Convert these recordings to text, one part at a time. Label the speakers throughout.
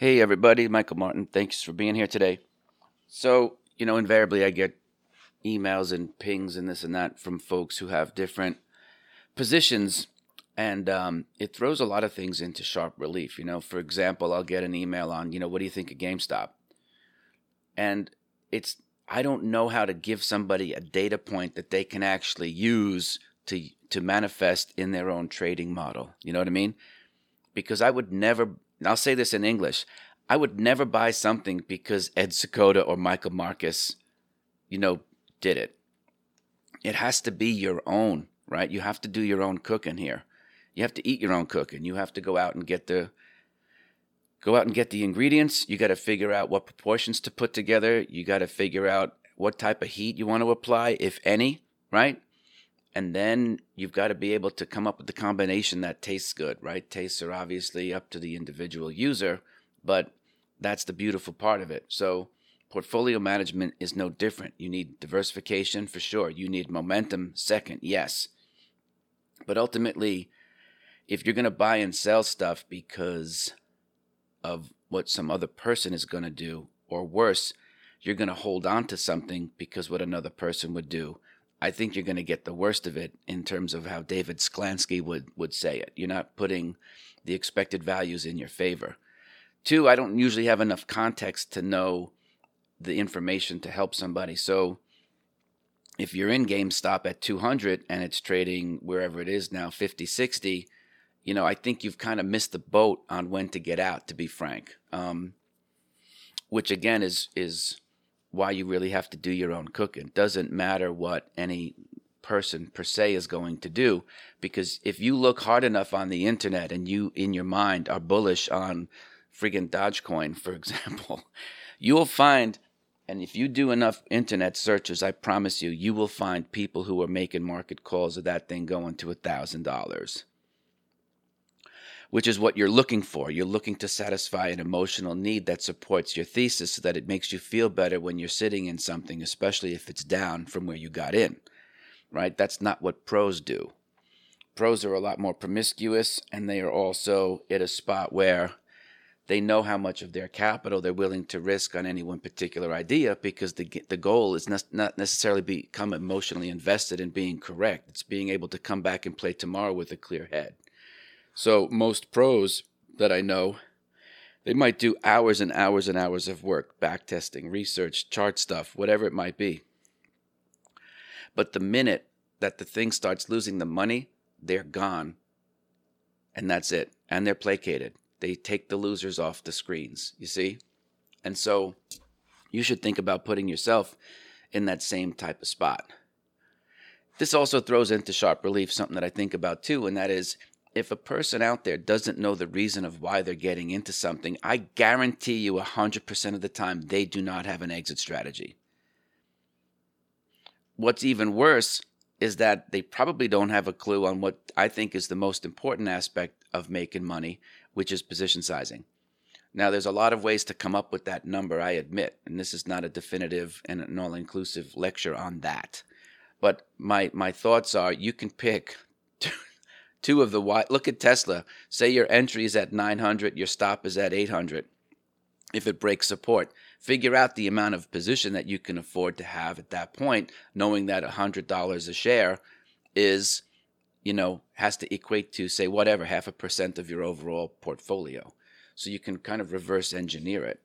Speaker 1: Hey, everybody, Michael Martin. Thanks for being here today. So, you know, invariably I get emails and pings and this and that from folks who have different positions, and um, it throws a lot of things into sharp relief. You know, for example, I'll get an email on, you know, what do you think of GameStop? And it's, I don't know how to give somebody a data point that they can actually use to to manifest in their own trading model. You know what I mean? Because I would never I'll say this in English. I would never buy something because Ed Seykota or Michael Marcus, you know, did it. It has to be your own, right? You have to do your own cooking here. You have to eat your own cooking. You have to go out and get the go out and get the ingredients. You got to figure out what proportions to put together. You got to figure out what type of heat you want to apply, if any, right? And then you've got to be able to come up with the combination that tastes good, right? Tastes are obviously up to the individual user, but that's the beautiful part of it. So, portfolio management is no different. You need diversification for sure. You need momentum second, yes. But ultimately, if you're going to buy and sell stuff because of what some other person is going to do, or worse, you're going to hold on to something because what another person would do I think you're going to get the worst of it in terms of how David Sklansky would, would say it. You're not putting the expected values in your favor. Two, I don't usually have enough context to know the information to help somebody. So if you're in GameStop at 200 and it's trading wherever it is now, 50, 60, you know, I think you've kind of missed the boat on when to get out, to be frank. Um, which again is is why you really have to do your own cooking. Doesn't matter what any person per se is going to do because if you look hard enough on the internet and you in your mind are bullish on friggin' Dogecoin, for example, you will find and if you do enough internet searches, I promise you, you will find people who are making market calls of that thing going to a thousand dollars which is what you're looking for. You're looking to satisfy an emotional need that supports your thesis so that it makes you feel better when you're sitting in something, especially if it's down from where you got in. Right? That's not what pros do. Pros are a lot more promiscuous and they are also at a spot where they know how much of their capital they're willing to risk on any one particular idea because the the goal is not necessarily become emotionally invested in being correct. It's being able to come back and play tomorrow with a clear head. So most pros that I know, they might do hours and hours and hours of work, back testing, research, chart stuff, whatever it might be. But the minute that the thing starts losing the money, they're gone. And that's it. And they're placated. They take the losers off the screens, you see? And so you should think about putting yourself in that same type of spot. This also throws into sharp relief something that I think about too, and that is if a person out there doesn't know the reason of why they're getting into something, I guarantee you 100% of the time they do not have an exit strategy. What's even worse is that they probably don't have a clue on what I think is the most important aspect of making money, which is position sizing. Now, there's a lot of ways to come up with that number, I admit, and this is not a definitive and an all inclusive lecture on that. But my, my thoughts are you can pick two of the wide. Look at Tesla. Say your entry is at 900, your stop is at 800. If it breaks support, figure out the amount of position that you can afford to have at that point, knowing that $100 a share is, you know, has to equate to, say, whatever, half a percent of your overall portfolio. So you can kind of reverse engineer it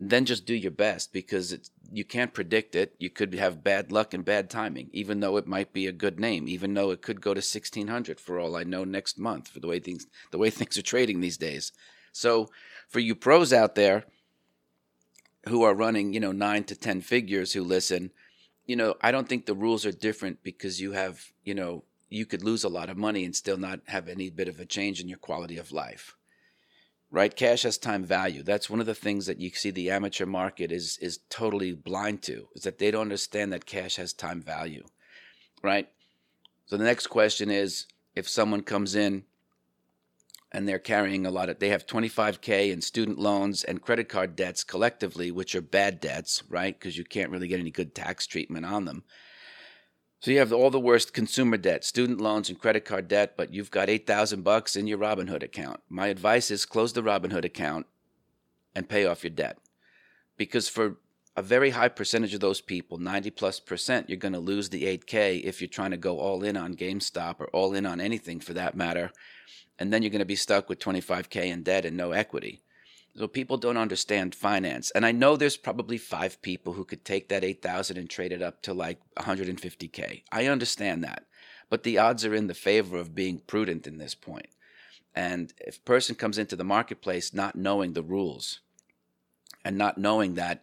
Speaker 1: then just do your best because it's, you can't predict it. You could have bad luck and bad timing, even though it might be a good name, even though it could go to 1600 for all I know next month for the way things the way things are trading these days. So, for you pros out there who are running, you know, 9 to 10 figures who listen, you know, I don't think the rules are different because you have, you know, you could lose a lot of money and still not have any bit of a change in your quality of life right? Cash has time value. That's one of the things that you see the amateur market is is totally blind to, is that they don't understand that cash has time value, right? So the next question is if someone comes in and they're carrying a lot of they have 25k in student loans and credit card debts collectively which are bad debts right because you can't really get any good tax treatment on them so you have all the worst consumer debt, student loans and credit card debt, but you've got 8,000 bucks in your Robinhood account. My advice is close the Robinhood account and pay off your debt. Because for a very high percentage of those people, 90 plus percent, you're going to lose the 8K if you're trying to go all in on GameStop or all in on anything for that matter. And then you're going to be stuck with 25K in debt and no equity. So people don't understand finance. And I know there's probably five people who could take that 8,000 and trade it up to like 150K. I understand that. But the odds are in the favor of being prudent in this point. And if a person comes into the marketplace not knowing the rules and not knowing that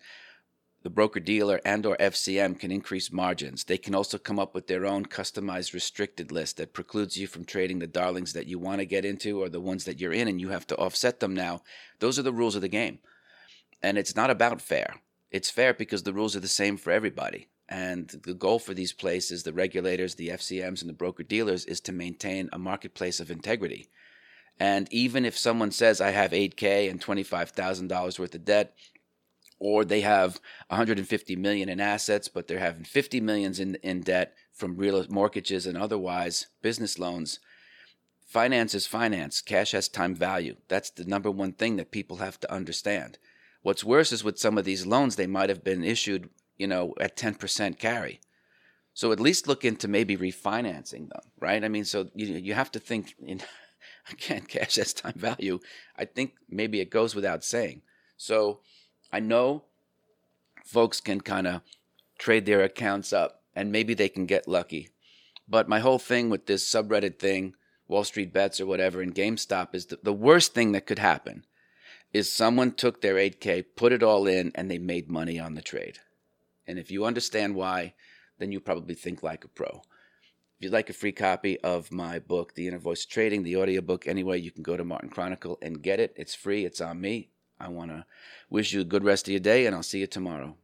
Speaker 1: the broker dealer and or FCM can increase margins. They can also come up with their own customized restricted list that precludes you from trading the darlings that you want to get into or the ones that you're in and you have to offset them now. Those are the rules of the game. And it's not about fair. It's fair because the rules are the same for everybody. And the goal for these places, the regulators, the FCMs, and the broker dealers, is to maintain a marketplace of integrity. And even if someone says, I have 8K and $25,000 worth of debt, or they have 150 million in assets, but they're having 50 millions in, in debt from real mortgages and otherwise business loans. Finance is finance. Cash has time value. That's the number one thing that people have to understand. What's worse is with some of these loans, they might have been issued, you know, at 10% carry. So at least look into maybe refinancing them, right? I mean, so you you have to think in again, cash has time value. I think maybe it goes without saying. So I know folks can kind of trade their accounts up and maybe they can get lucky. But my whole thing with this subreddit thing, Wall Street Bets or whatever, in GameStop is the, the worst thing that could happen is someone took their 8K, put it all in, and they made money on the trade. And if you understand why, then you probably think like a pro. If you'd like a free copy of my book, The Inner Voice Trading, the audiobook, anyway, you can go to Martin Kronicle and get it. It's free, it's on me. I want to wish you a good rest of your day, and I'll see you tomorrow.